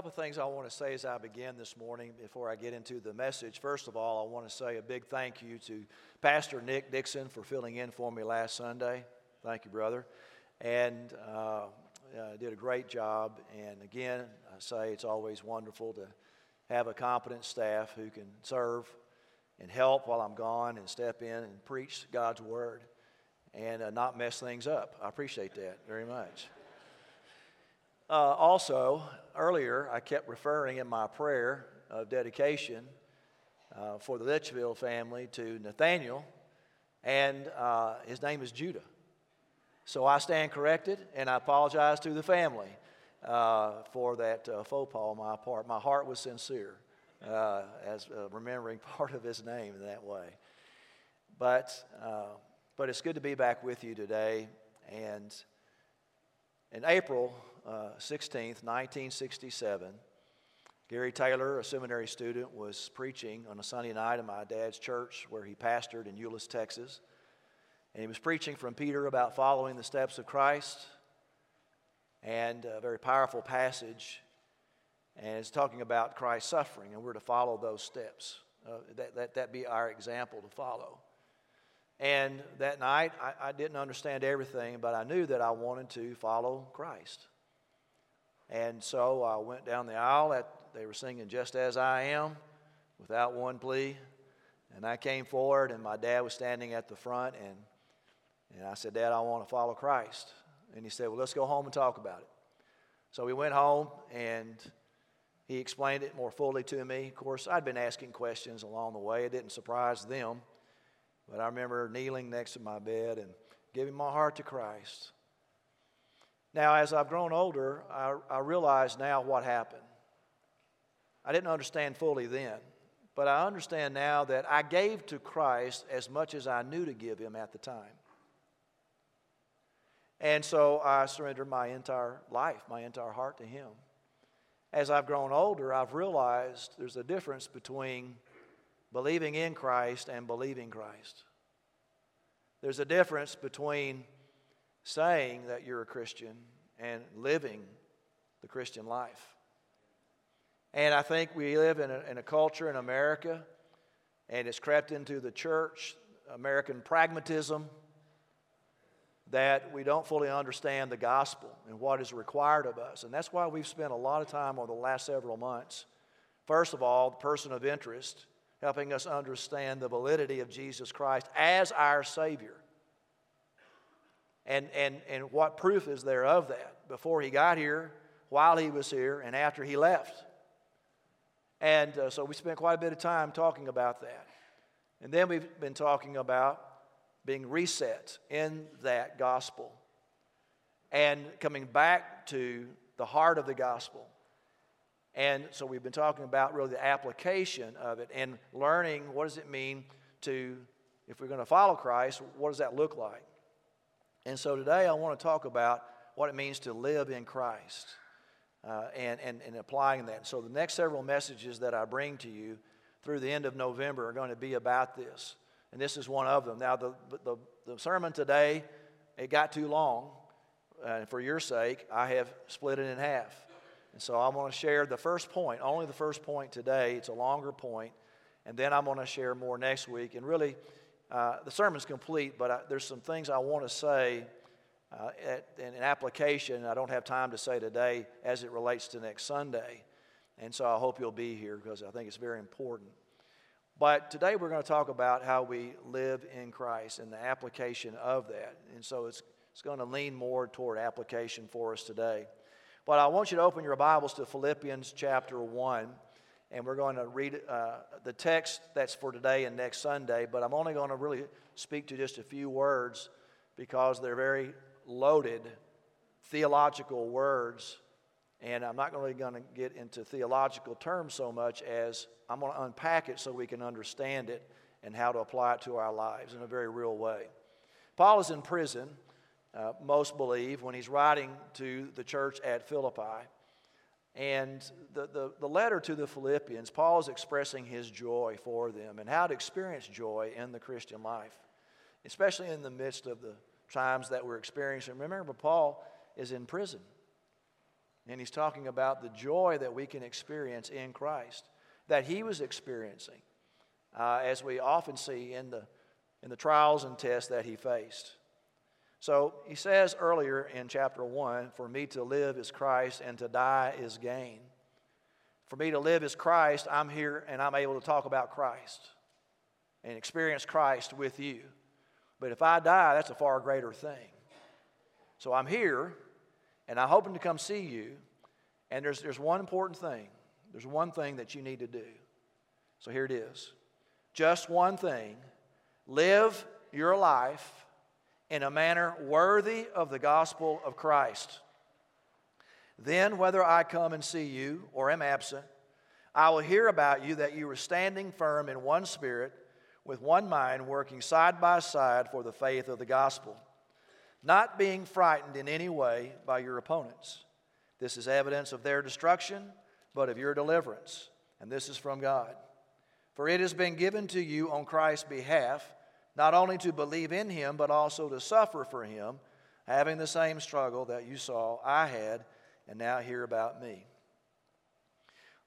couple of things I want to say as I begin this morning before I get into the message. First of all, I want to say a big thank you to Pastor Nick Dixon for filling in for me last Sunday. Thank you, brother. And uh, uh, did a great job. And again, I say it's always wonderful to have a competent staff who can serve and help while I'm gone and step in and preach God's word and uh, not mess things up. I appreciate that very much. Uh, also, earlier, I kept referring in my prayer of dedication uh, for the Litchfield family to Nathaniel, and uh, his name is Judah. So I stand corrected, and I apologize to the family uh, for that uh, faux pas on my part. My heart was sincere uh, as remembering part of his name in that way. But, but it's good to be back with you today, and in April uh, 16th, 1967, Gary Taylor, a seminary student, was preaching on a Sunday night in my dad's church where he pastored in Euless, Texas. And he was preaching from Peter about following the steps of Christ and a very powerful passage. And it's talking about Christ's suffering, and we're to follow those steps. Uh, that, that, that be our example to follow. And that night, I, I, didn't understand everything, but I knew that I wanted to follow Christ. And so I went down the aisle. They were singing Just As I Am without one plea. And I came forward, and my dad was standing at the front. And, and I said, Dad, I want to follow Christ. And he said, Well, let's go home and talk about it. So we went home, and he explained it more fully to me. Of course, I'd been asking questions along the way, it didn't surprise them. But I remember kneeling next to my bed and giving my heart to Christ. Now, as I've grown older, I, I realize now what happened. I didn't understand fully then, but I understand now that I gave to Christ as much as I knew to give him at the time. And so I surrendered my entire life, my entire heart to him. As I've grown older, I've realized there's a difference between believing in Christ and believing Christ. There's a difference between saying that you're a Christian and living the Christian life. And I think we live in a, in a culture in America, and it's crept into the church, American pragmatism, that we don't fully understand the gospel and what is required of us. And that's why we've spent a lot of time over the last several months. First of all, the person of interest, helping us understand the validity of Jesus Christ as our Savior. And, and, and what proof is there of that before he got here, while he was here, and after he left? And uh, so we spent quite a bit of time talking about that. And then we've been talking about being reset in that gospel and coming back to the heart of the gospel. And so we've been talking about really the application of it and learning what does it mean to, if we're going to follow Christ, what does that look like? And so today I want to talk about what it means to live in Christ uh, and, and, and applying that. So the next several messages that I bring to you through the end of November are going to be about this. And this is one of them. Now, the, the, the sermon today, it got too long. And for your sake, I have split it in half. And so I'm going to share the first point, only the first point today. It's a longer point, And then I'm going to share more next week. And really, uh, the sermon's complete, but I, there's some things I want to say uh, at, in an application I don't have time to say today as it relates to next Sunday. And so I hope you'll be here because I think it's very important. But today we're going to talk about how we live in Christ and the application of that. And so it's, it's going to lean more toward application for us today. But I want you to open your Bibles to Philippians chapter 1 and we're going to read uh, the text that's for today and next Sunday, but I'm only going to really speak to just a few words because they're very loaded theological words, and I'm not really going to get into theological terms so much as I'm going to unpack it so we can understand it and how to apply it to our lives in a very real way. Paul is in prison, uh, most believe, when he's writing to the church at Philippi. And the, the, the, letter to the Philippians, Paul is expressing his joy for them and how to experience joy in the Christian life, especially in the midst of the times that we're experiencing. Remember, Paul is in prison. And he's talking about the joy that we can experience in Christ, that he was experiencing, uh, as we often see in the, in the trials and tests that he faced. So he says earlier in chapter 1 For me to live is Christ, and to die is gain. For me to live is Christ, I'm here and I'm able to talk about Christ and experience Christ with you. But if I die, that's a far greater thing. So I'm here and I'm hoping to come see you. And there's, there's one important thing. There's one thing that you need to do. So here it is. Just one thing. Live your life in a manner worthy of the gospel of Christ. Then, whether I come and see you or am absent, I will hear about you that you are standing firm in one spirit, with one mind, working side by side for the faith of the gospel, not being frightened in any way by your opponents. This is evidence of their destruction, but of your deliverance, and this is from God. For it has been given to you on Christ's behalf, not only to believe in him, but also to suffer for him, having the same struggle that you saw I had, and now hear about me.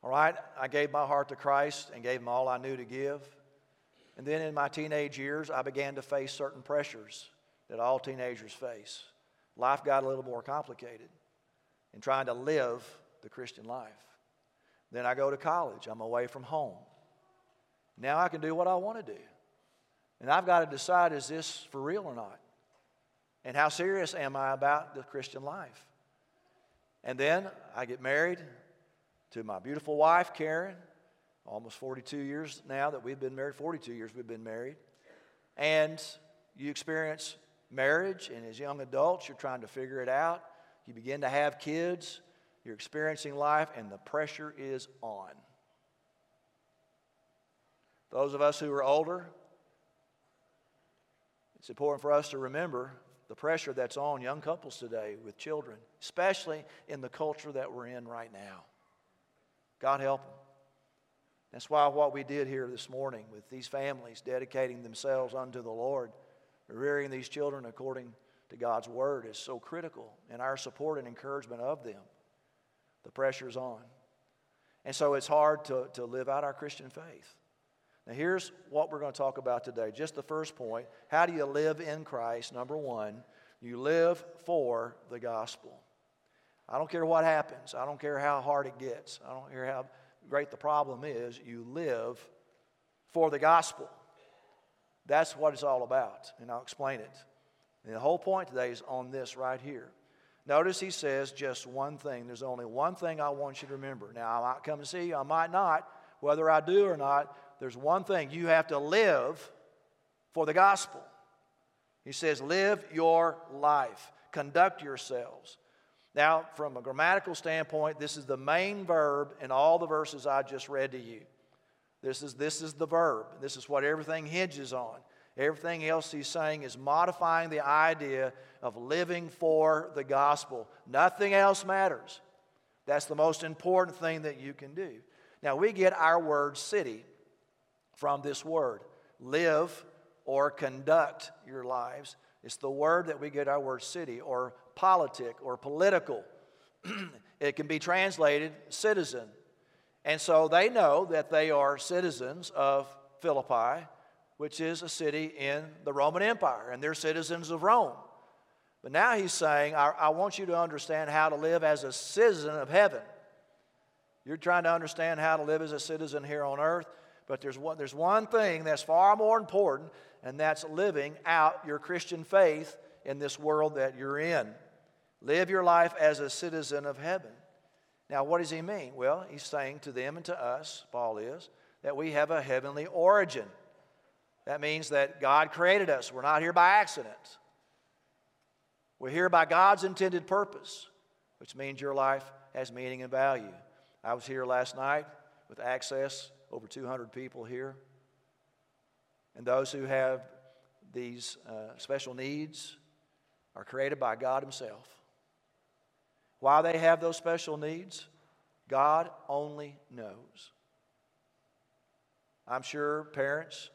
All right, I gave my heart to Christ and gave him all I knew to give. And then in my teenage years, I began to face certain pressures that all teenagers face. Life got a little more complicated in trying to live the Christian life. Then I go to college, I'm away from home. Now I can do what I want to do. And I've got to decide is this for real or not? And how serious am I about the Christian life? And then I get married to my beautiful wife, Karen, almost 42 years now that we've been married, 42 years we've been married. And you experience marriage, and as young adults, you're trying to figure it out. You begin to have kids, you're experiencing life, and the pressure is on. Those of us who are older, it's important for us to remember the pressure that's on young couples today with children, especially in the culture that we're in right now. God help them. That's why what we did here this morning with these families dedicating themselves unto the Lord, rearing these children according to God's word is so critical in our support and encouragement of them. The pressure's on. And so it's hard to, to live out our Christian faith. Now, here's what we're going to talk about today. Just the first point. How do you live in Christ? Number one, you live for the gospel. I don't care what happens, I don't care how hard it gets, I don't care how great the problem is. You live for the gospel. That's what it's all about, and I'll explain it. And the whole point today is on this right here. Notice he says just one thing. There's only one thing I want you to remember. Now, I might come to see you, I might not. Whether I do or not, there's one thing you have to live for the gospel. He says, Live your life, conduct yourselves. Now, from a grammatical standpoint, this is the main verb in all the verses I just read to you. This is, this is the verb. This is what everything hinges on. Everything else he's saying is modifying the idea of living for the gospel. Nothing else matters. That's the most important thing that you can do. Now, we get our word city from this word live or conduct your lives. It's the word that we get our word city or politic or political. it can be translated citizen. And so they know that they are citizens of Philippi, which is a city in the Roman Empire, and they're citizens of Rome. But now he's saying, I, I, want you to understand how to live as a citizen of heaven. You're trying to understand how to live as a citizen here on earth. But there's one, there's one thing that's far more important, and that's living out your Christian faith in this world that you're in. Live your life as a citizen of heaven. Now, what does he mean? Well, he's saying to them and to us, Paul is, that we have a heavenly origin. That means that God created us. We're not here by accident. We're here by God's intended purpose, which means your life has meaning and value. I was here last night with access over 200 people here. And those who have these uh, special needs are created by God Himself. Why they have those special needs, God only knows. I'm sure parents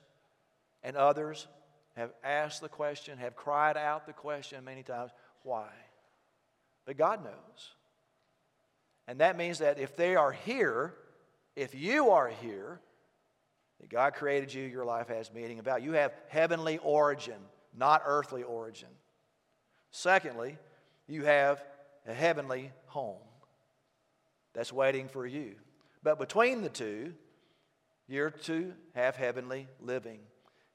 and others have asked the question, have cried out the question many times why? But God knows. And that means that if they are here, if you are here, that God created you, your life has meaning about. You have heavenly origin, not earthly origin. Secondly, you have a heavenly home that's waiting for you. But between the two, you're to have heavenly living.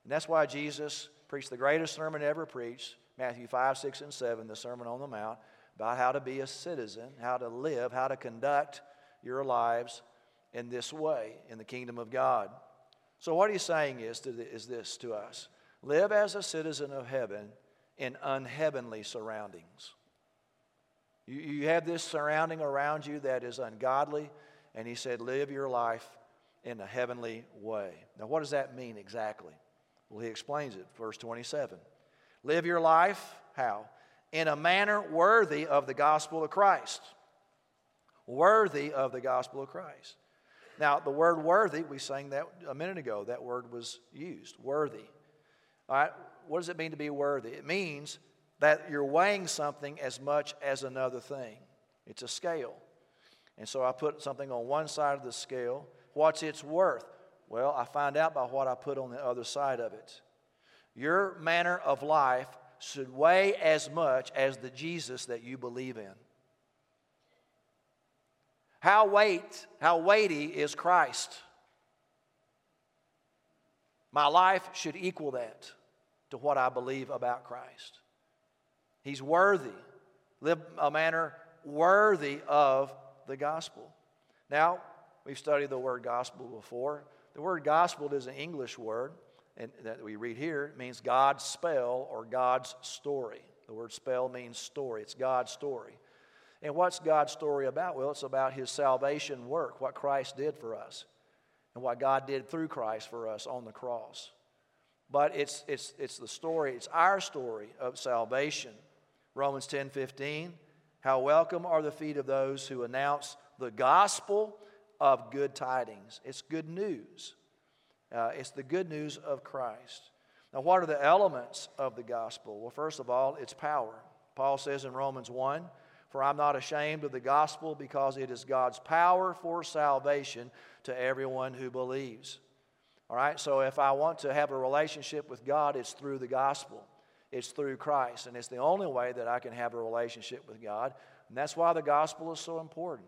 And that's why Jesus preached the greatest sermon ever preached, Matthew 5, 6, and 7, the Sermon on the Mount, about how to be a citizen, how to live, how to conduct your lives in this way in the kingdom of God. So, what he's saying is, to the, is this to us live as a citizen of heaven in unheavenly surroundings. You, you have this surrounding around you that is ungodly, and he said, live your life in a heavenly way. Now, what does that mean exactly? Well, he explains it, verse 27. Live your life, how? In a manner worthy of the gospel of Christ. Worthy of the gospel of Christ. Now, the word worthy, we sang that a minute ago. That word was used, worthy. All right, what does it mean to be worthy? It means that you're weighing something as much as another thing. It's a scale. And so I put something on one side of the scale. What's its worth? Well, I find out by what I put on the other side of it. Your manner of life should weigh as much as the Jesus that you believe in. How weight, how weighty is Christ? My life should equal that to what I believe about Christ. He's worthy. Live a manner worthy of the gospel. Now, we've studied the word gospel before. The word gospel is an English word, and that we read here it means God's spell or God's story. The word spell means story, it's God's story. And what's God's story about? Well, it's about his salvation work, what Christ did for us, and what God did through Christ for us on the cross. But it's, it's, it's the story, it's our story of salvation. Romans 10 15. How welcome are the feet of those who announce the gospel of good tidings. It's good news. Uh, it's the good news of Christ. Now, what are the elements of the gospel? Well, first of all, it's power. Paul says in Romans 1 for I'm not ashamed of the gospel because it is God's power for salvation to everyone who believes. All right, so if I want to have a relationship with God, it's through the gospel, it's through Christ. And it's the only way that I can have a relationship with God. And that's why the gospel is so important.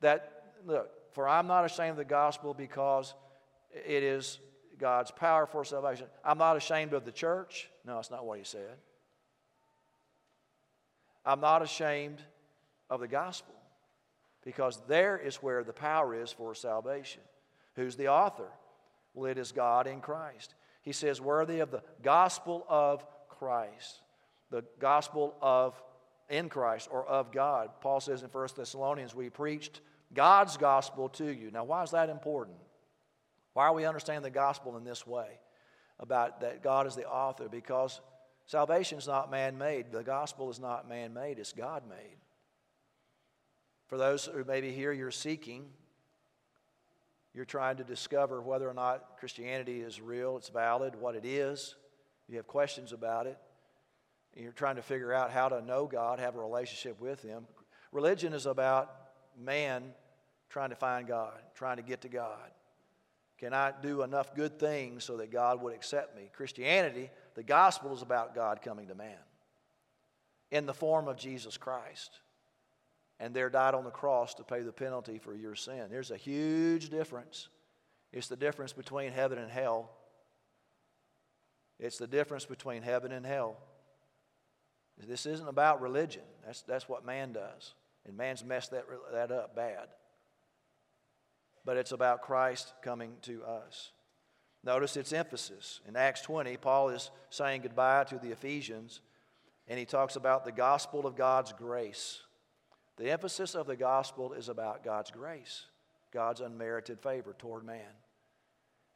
That, look, for I'm not ashamed of the gospel because it is God's power for salvation. I'm not ashamed of the church. No, it's not what he said. I'm not ashamed of the gospel because there is where the power is for salvation. Who's the author? Well, it is God in Christ. He says, worthy of the gospel of Christ, the gospel of in Christ or of God. Paul says in 1 Thessalonians, we preached God's gospel to you. Now, why is that important? Why are we understanding the gospel in this way? About that God is the author, because salvation is not man made. The gospel is not man made, it's God made. For those who maybe here you're seeking, you're trying to discover whether or not Christianity is real, it's valid, what it is. You have questions about it. You're trying to figure out how to know God, have a relationship with Him. Religion is about man trying to find God, trying to get to God. Can I do enough good things so that God would accept me? Christianity, the gospel is about God coming to man in the form of Jesus Christ and there died on the cross to pay the penalty for your sin. There's a huge difference. It's the difference between heaven and hell. It's the difference between heaven and hell. This isn't about religion. That's, that's what man does. And man's messed that, that up bad. But it's about Christ coming to us. Notice its emphasis. In Acts 20, Paul is saying goodbye to the Ephesians, and he talks about the gospel of God's grace. The emphasis of the gospel is about God's grace, God's unmerited favor toward man.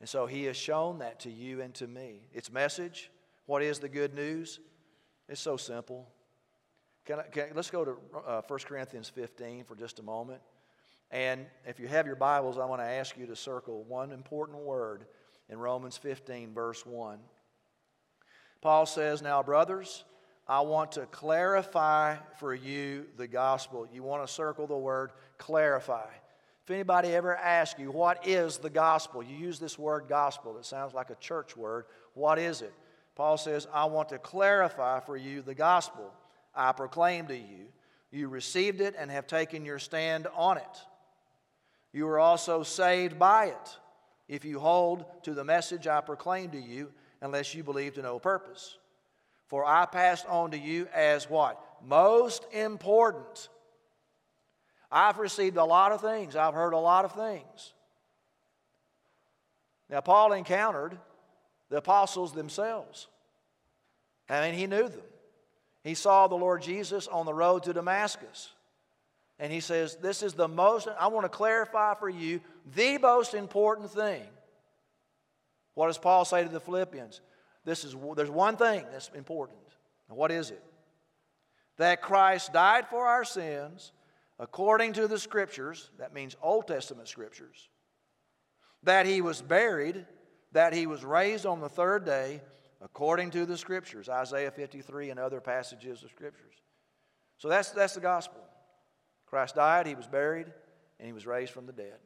And so he has shown that to you and to me. Its message, what is the good news? It's so simple. Can I, can, let's go to uh, 1 Corinthians 15 for just a moment. And if you have your Bibles, I want to ask you to circle one important word in Romans 15, verse 1. Paul says, Now, brothers, I want to clarify for you the gospel. You want to circle the word clarify. If anybody ever asks you, what is the gospel? You use this word gospel. It sounds like a church word. What is it? Paul says, I want to clarify for you the gospel I proclaim to you. You received it and have taken your stand on it. You are also saved by it if you hold to the message I proclaim to you, unless you believe to no purpose. For I passed on to you as what? Most important. I've received a lot of things, I've heard a lot of things. Now, Paul encountered the apostles themselves. I mean, he knew them. He saw the Lord Jesus on the road to Damascus. And he says, This is the most, I want to clarify for you the most important thing. What does Paul say to the Philippians? This is, there's one thing that's important. And what is it? That Christ died for our sins according to the Scriptures, that means Old Testament Scriptures, that he was buried, that he was raised on the third day according to the Scriptures, Isaiah 53 and other passages of Scriptures. So that's, that's the gospel. Christ died, he was buried, and he was raised from the dead.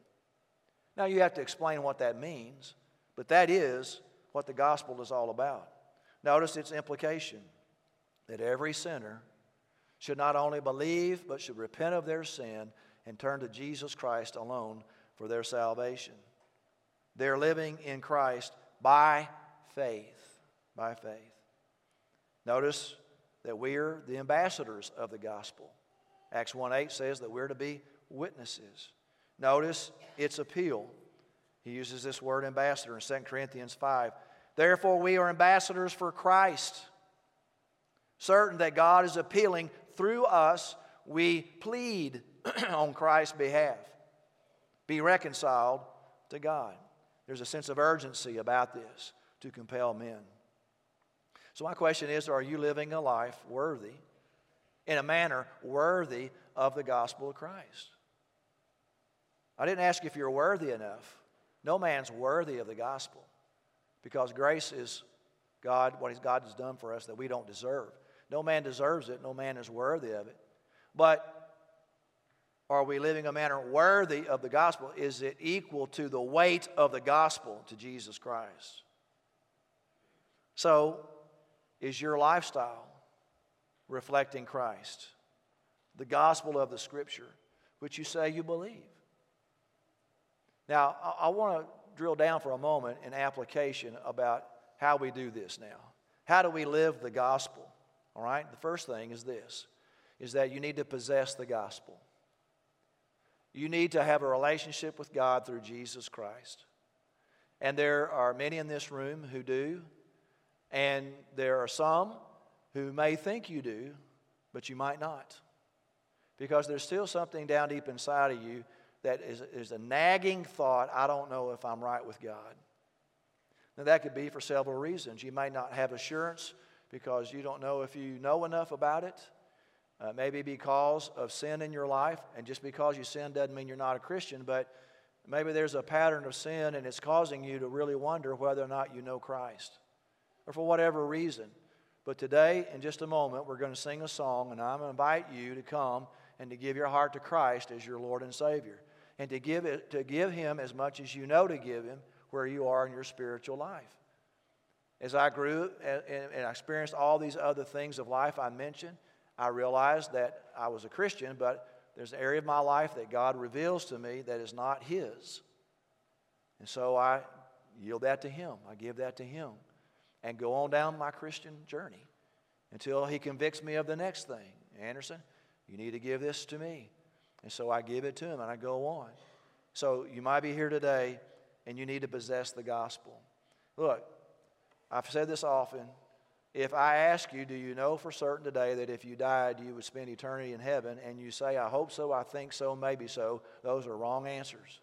Now you have to explain what that means, but that is what the gospel is all about. Notice its implication that every sinner should not only believe, but should repent of their sin and turn to Jesus Christ alone for their salvation. They're living in Christ by faith. By faith. Notice that we're the ambassadors of the gospel. Acts 1 8 says that we're to be witnesses. Notice its appeal. He uses this word ambassador in 2 Corinthians 5. Therefore, we are ambassadors for Christ. Certain that God is appealing through us, we plead on Christ's behalf. Be reconciled to God. There's a sense of urgency about this to compel men. So, my question is Are you living a life worthy in a manner worthy of the gospel of Christ. I didn't ask if you're worthy enough. No man's worthy of the gospel because grace is God, what God has done for us that we don't deserve. No man deserves it, no man is worthy of it. But are we living a manner worthy of the gospel? Is it equal to the weight of the gospel to Jesus Christ? So, is your lifestyle reflecting Christ, the gospel of the Scripture, which you say you believe. Now, I, I want to drill down for a moment in application about how we do this now. How do we live the gospel? All right? The first thing is this is that you need to possess the gospel. You need to have a relationship with God through Jesus Christ. And there are many in this room who do, and there are some who may think you do, but you might not. Because there's still something down deep inside of you that is, is a nagging thought I don't know if I'm right with God. Now, that could be for several reasons. You may not have assurance because you don't know if you know enough about it. Uh, maybe because of sin in your life, and just because you sin doesn't mean you're not a Christian, but maybe there's a pattern of sin and it's causing you to really wonder whether or not you know Christ, or for whatever reason. But today, in just a moment, we're going to sing a song, and I'm going to invite you to come and to give your heart to Christ as your Lord and Savior, and to give, it, to give Him as much as you know to give Him where you are in your spiritual life. As I grew and, and I experienced all these other things of life I mentioned, I realized that I was a Christian, but there's an area of my life that God reveals to me that is not His. And so I yield that to Him, I give that to Him and go on down my Christian journey until he convicts me of the next thing. Anderson, you need to give this to me. And so I give it to him and I go on. So you might be here today and you need to possess the gospel. Look, I've said this often. If I ask you, do you know for certain today that if you died, you would spend eternity in heaven, and you say, I hope so, I think so, maybe so, those are wrong answers.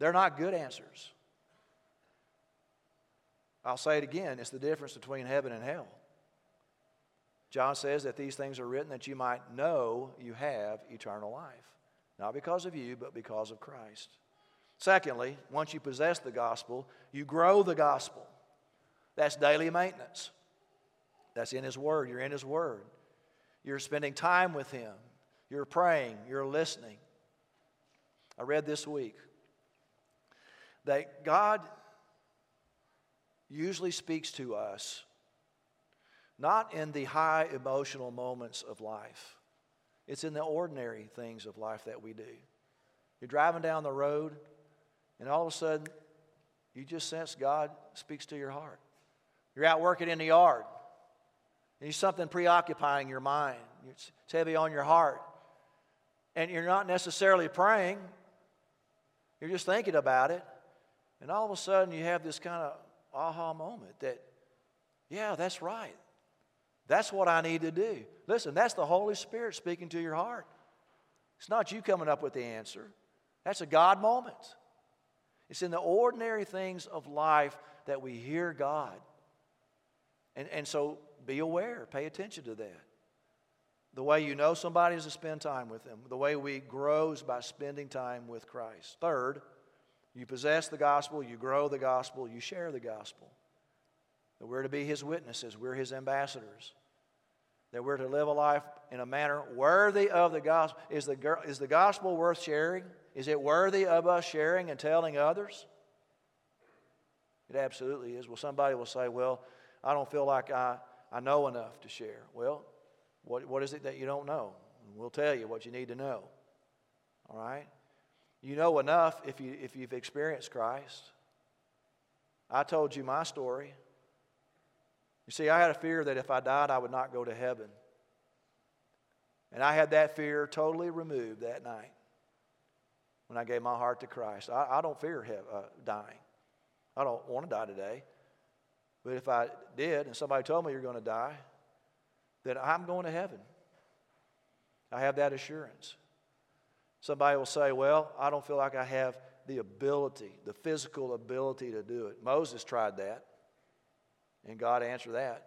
They're not good answers. I'll say it again it's the difference between heaven and hell. John says that these things are written that you might know you have eternal life. Not because of you, but because of Christ. Secondly, once you possess the gospel, you grow the gospel. That's daily maintenance. That's in His Word. You're in His Word. You're spending time with Him. You're praying. You're listening. I read this week that God usually speaks to us not in the high emotional moments of life, it's in the ordinary things of life that we do. You're driving down the road, and all of a sudden, you just sense God speaks to your heart. You're out working in the yard, and there's something preoccupying your mind. It's heavy on your heart. And you're not necessarily praying, you're just thinking about it. And all of a sudden, you have this kind of aha moment that, yeah, that's right. That's what I need to do. Listen, that's the Holy Spirit speaking to your heart. It's not you coming up with the answer, that's a God moment. It's in the ordinary things of life that we hear God. And, and so be aware, pay attention to that. The way you know somebody is to spend time with them. The way we grow is by spending time with Christ. Third, you possess the gospel, you grow the gospel, you share the gospel. That we're to be his witnesses, we're his ambassadors. That we're to live a life in a manner worthy of the gospel. Is the, is the gospel worth sharing? Is it worthy of us sharing and telling others? It absolutely is. Well, somebody will say, Well, I don't feel like I, I know enough to share. Well, what, what is it that you don't know? We'll tell you what you need to know. All right? You know enough if, you, if you've experienced Christ. I told you my story. You see, I had a fear that if I died, I would not go to heaven. And I had that fear totally removed that night when I gave my heart to Christ. I, I don't fear he- uh, dying. I don't want to die today. But if I did and somebody told me you're going to die, then I'm going to heaven. I have that assurance. Somebody will say, Well, I don't feel like I have the ability, the physical ability to do it. Moses tried that, and God answered that.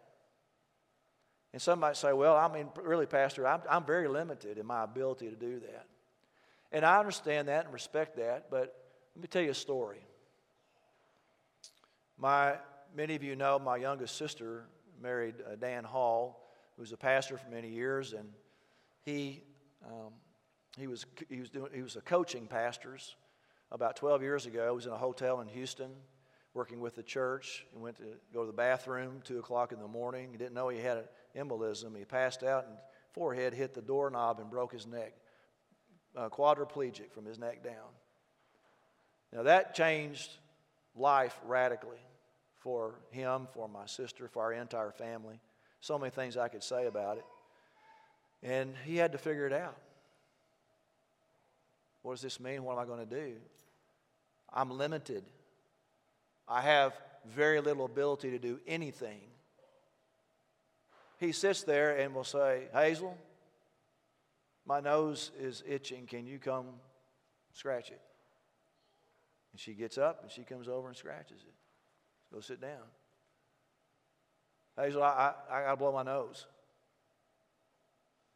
And some might say, Well, I mean, really, Pastor, I'm, I'm very limited in my ability to do that. And I understand that and respect that, but let me tell you a story. My, many of you know my youngest sister married uh, Dan Hall, who was a pastor for many years, and he um, he was, he was, doing, he was a coaching pastors about 12 years ago. He was in a hotel in Houston working with the church. He went to go to the bathroom 2 o'clock in the morning. He didn't know he had an embolism. He passed out and forehead hit the doorknob and broke his neck. Uh, quadriplegic from his neck down. Now that changed life radically for him, for my sister, for our entire family. So many things I could say about it. And he had to figure it out. What does this mean? What am I going to do? I'm limited. I have very little ability to do anything. He sits there and will say, Hazel, my nose is itching. Can you come scratch it? And she gets up and she comes over and scratches it. Go sit down. Hazel, I, I, I got to blow my nose.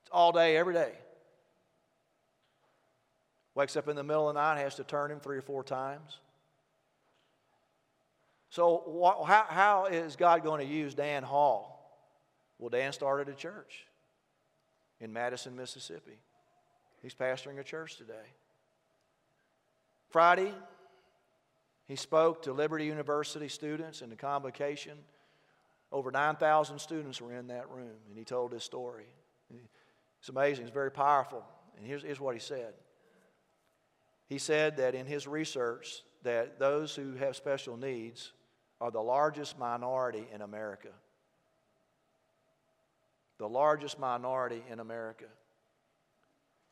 It's all day, every day. Wakes up in the middle of the night, has to turn him three or four times. So, how, how is God going to use Dan Hall? Well, Dan started a church in Madison, Mississippi. He's pastoring a church today. Friday, he spoke to Liberty University students in the convocation. Over 9,000 students were in that room, and he told his story. It's amazing, it's very powerful. And here's, here's what he said he said that in his research that those who have special needs are the largest minority in America. The largest minority in America.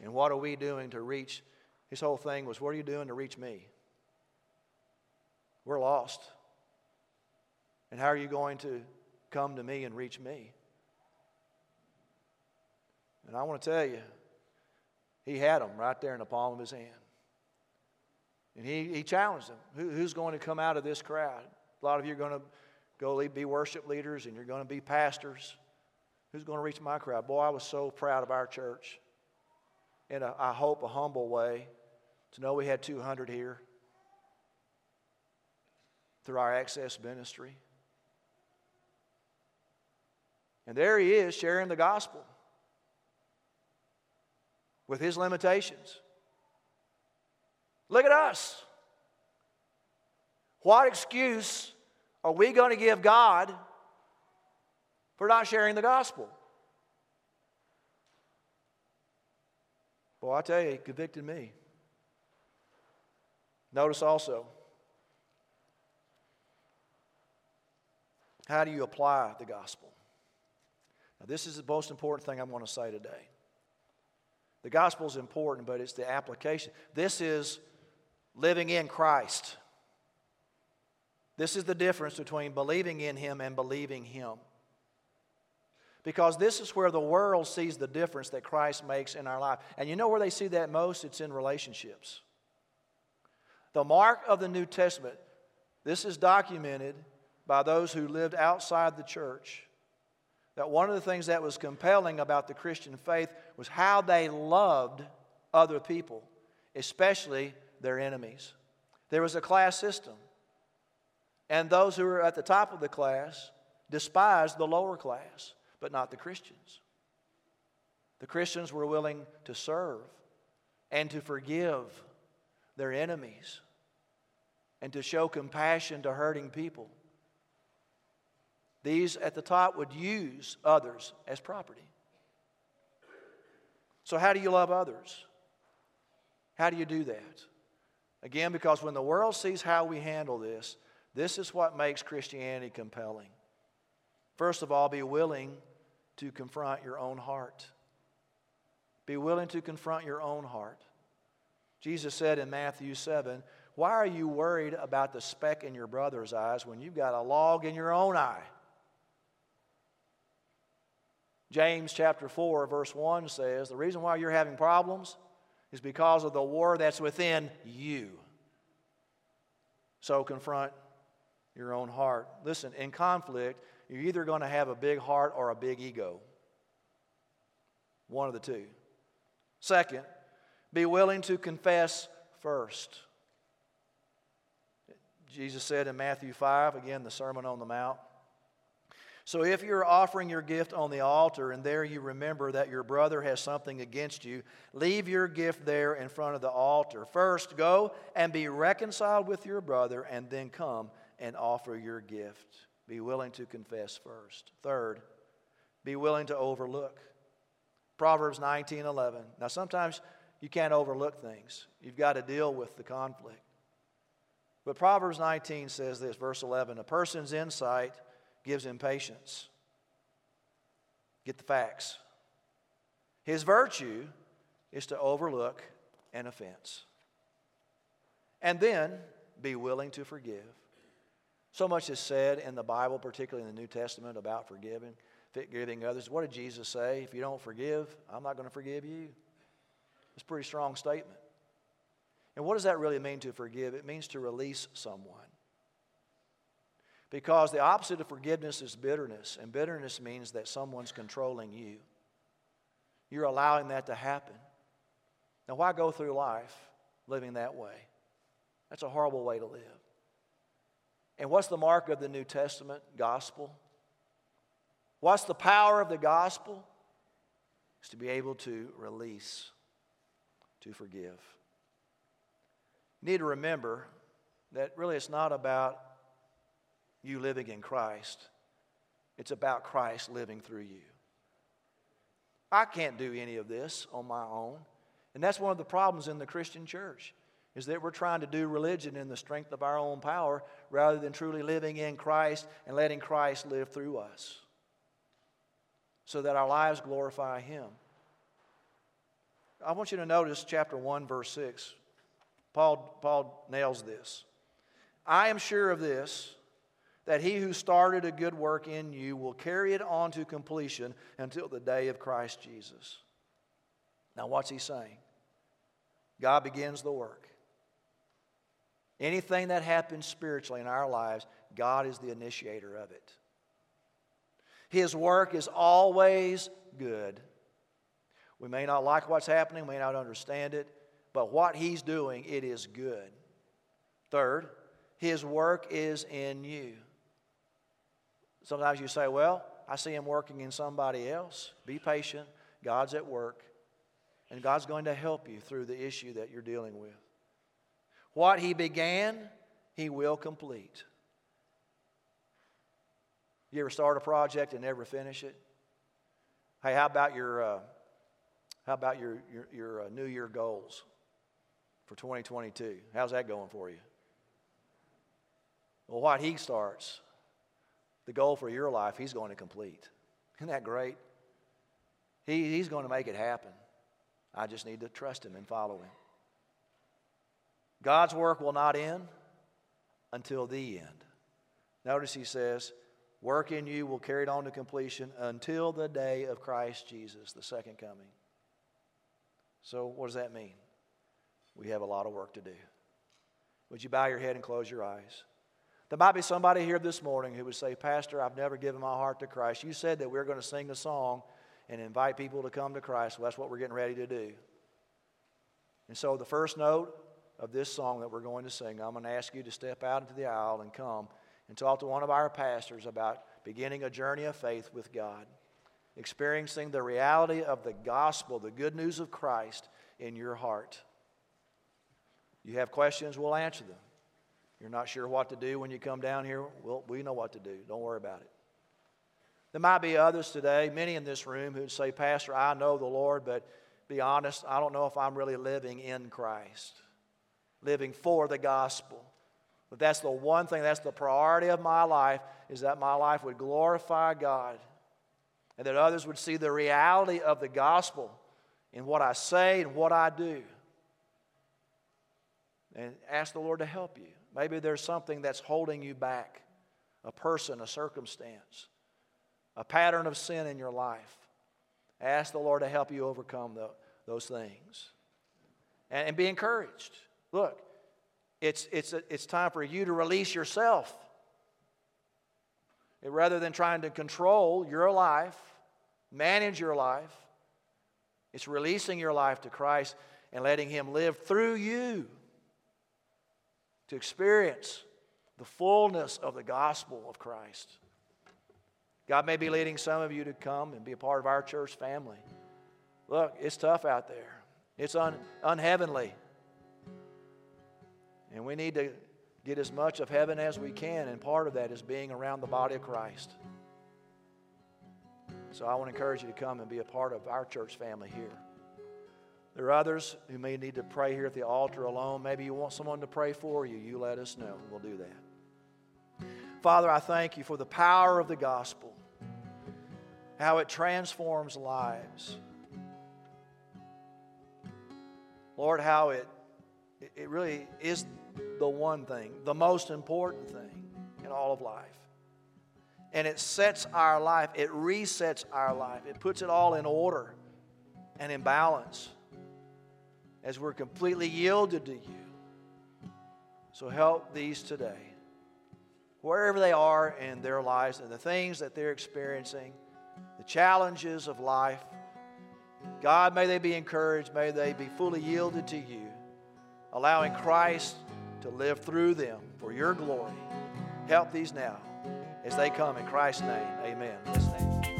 And what are we doing to reach? His whole thing was, what are you doing to reach me? We're lost. And how are you going to come to me and reach me? And I want to tell you, he had them right there in the palm of his hand. And he, he challenged them Who, who's going to come out of this crowd? A lot of you are going to go be worship leaders and you're going to be pastors. Who's going to reach my crowd? Boy, I was so proud of our church. In a, I hope, a humble way to know we had 200 here through our access ministry. And there he is sharing the gospel with his limitations. Look at us. What excuse are we going to give God for not sharing the gospel? Well, I tell you, he convicted me. Notice also, how do you apply the gospel? Now, this is the most important thing I'm going to say today. The gospel is important, but it's the application. This is living in Christ. This is the difference between believing in Him and believing Him. Because this is where the world sees the difference that Christ makes in our life. And you know where they see that most? It's in relationships. The mark of the New Testament, this is documented by those who lived outside the church. That one of the things that was compelling about the Christian faith was how they loved other people, especially their enemies. There was a class system. And those who were at the top of the class despised the lower class, but not the Christians. The Christians were willing to serve and to forgive their enemies and to show compassion to hurting people. These at the top would use others as property. So, how do you love others? How do you do that? Again, because when the world sees how we handle this, this is what makes Christianity compelling. First of all, be willing to confront your own heart. Be willing to confront your own heart. Jesus said in Matthew 7, Why are you worried about the speck in your brother's eyes when you've got a log in your own eye? James chapter 4, verse 1 says, The reason why you're having problems is because of the war that's within you. So confront your own heart. Listen, in conflict, you're either going to have a big heart or a big ego. One of the two. Second, be willing to confess first. Jesus said in Matthew 5, again, the Sermon on the Mount. So if you're offering your gift on the altar and there you remember that your brother has something against you, leave your gift there in front of the altar. First, go and be reconciled with your brother and then come and offer your gift. Be willing to confess first. Third, be willing to overlook. Proverbs 19 11. Now, sometimes you can't overlook things, you've got to deal with the conflict. But Proverbs 19 says this, verse 11 A person's insight gives him patience. Get the facts. His virtue is to overlook an offense. And then be willing to forgive. So much is said in the Bible, particularly in the New Testament, about forgiving, forgiving others. What did Jesus say? If you don't forgive, I'm not going to forgive you. It's a pretty strong statement. And what does that really mean to forgive? It means to release someone. Because the opposite of forgiveness is bitterness, and bitterness means that someone's controlling you. You're allowing that to happen. Now, why go through life living that way? That's a horrible way to live. And what's the mark of the New Testament gospel? What's the power of the gospel? Is to be able to release, to forgive. You need to remember that really it's not about you living in Christ, it's about Christ living through you. I can't do any of this on my own. And that's one of the problems in the Christian church is that we're trying to do religion in the strength of our own power rather than truly living in Christ and letting Christ live through us so that our lives glorify Him. I want you to notice chapter 1, verse 6. Paul, Paul nails this. I am sure of this, that he who started a good work in you will carry it on to completion until the day of Christ Jesus. Now, what's he saying? God begins the work. Anything that happens spiritually in our lives, God is the initiator of it. His work is always good. We may not like what's happening, we may not understand it, but what He's doing, it is good. Third, His work is in you. Sometimes you say, well, I see Him working in somebody else. Be patient. God's at work. And God's going to help you through the issue that you're dealing with. What He began, He will complete. You ever start a project and never finish it? Hey, how about your, uh, how about your, your, your uh, New Year goals for 2022? How's that going for you? Well, what He starts, the goal for your life, He's going to complete. Isn't that great? He, he's going to make it happen. I just need to trust Him and follow Him. God's work will not end until the end. Notice He says, Work in you will carry it on to completion until the day of Christ Jesus, the second coming. So, what does that mean? We have a lot of work to do. Would you bow your head and close your eyes? There might be somebody here this morning who would say, Pastor, I've never given my heart to Christ. You said that we are going to sing a song and invite people to come to Christ. Well, that's what we're getting ready to do. And so, the first note of this song that we're going to sing, I'm going to ask you to step out into the aisle and come and talk to one of our pastors about beginning a journey of faith with God, experiencing the reality of the gospel, the good news of Christ in your heart. You have questions, we'll answer them. You're not sure what to do when you come down here, well, we know what to do. Don't worry about it. There might be others today, many in this room, who'd say, Pastor, I know the Lord, but be honest, I don't know if I'm really living in Christ, living for the gospel. But that's the one thing, that's the priority of my life, is that my life would glorify God and that others would see the reality of the gospel in what I say and what I do. And ask the Lord to help you. Maybe there's something that's holding you back a person, a circumstance, a pattern of sin in your life. Ask the Lord to help you overcome the, those things. And, and be encouraged. Look, it's, it's, it's time for you to release yourself. rather than trying to control your life, manage your life, it's releasing your life to Christ and letting Him live through you to experience the fullness of the gospel of Christ. God may be leading some of you to come and be a part of our church family. Look, it's tough out there, it's un, unheavenly. And we need to get as much of heaven as we can, and part of that is being around the body of Christ. So I want to encourage you to come and be a part of our church family here. There are others who may need to pray here at the altar alone. Maybe you want someone to pray for you. You let us know. We'll do that. Father, I thank you for the power of the gospel, how it transforms lives. Lord, how it, it really is the one thing, the most important thing in all of life. And it sets our life, it resets our life, it puts it all in order and in balance as we're completely yielded to you. So help these today, wherever they are in their lives and the things that they're experiencing, the challenges of life. God, may they be encouraged, may they be fully yielded to you, allowing Christ to live through them for your glory. Help these now as they come in Christ's name. Amen.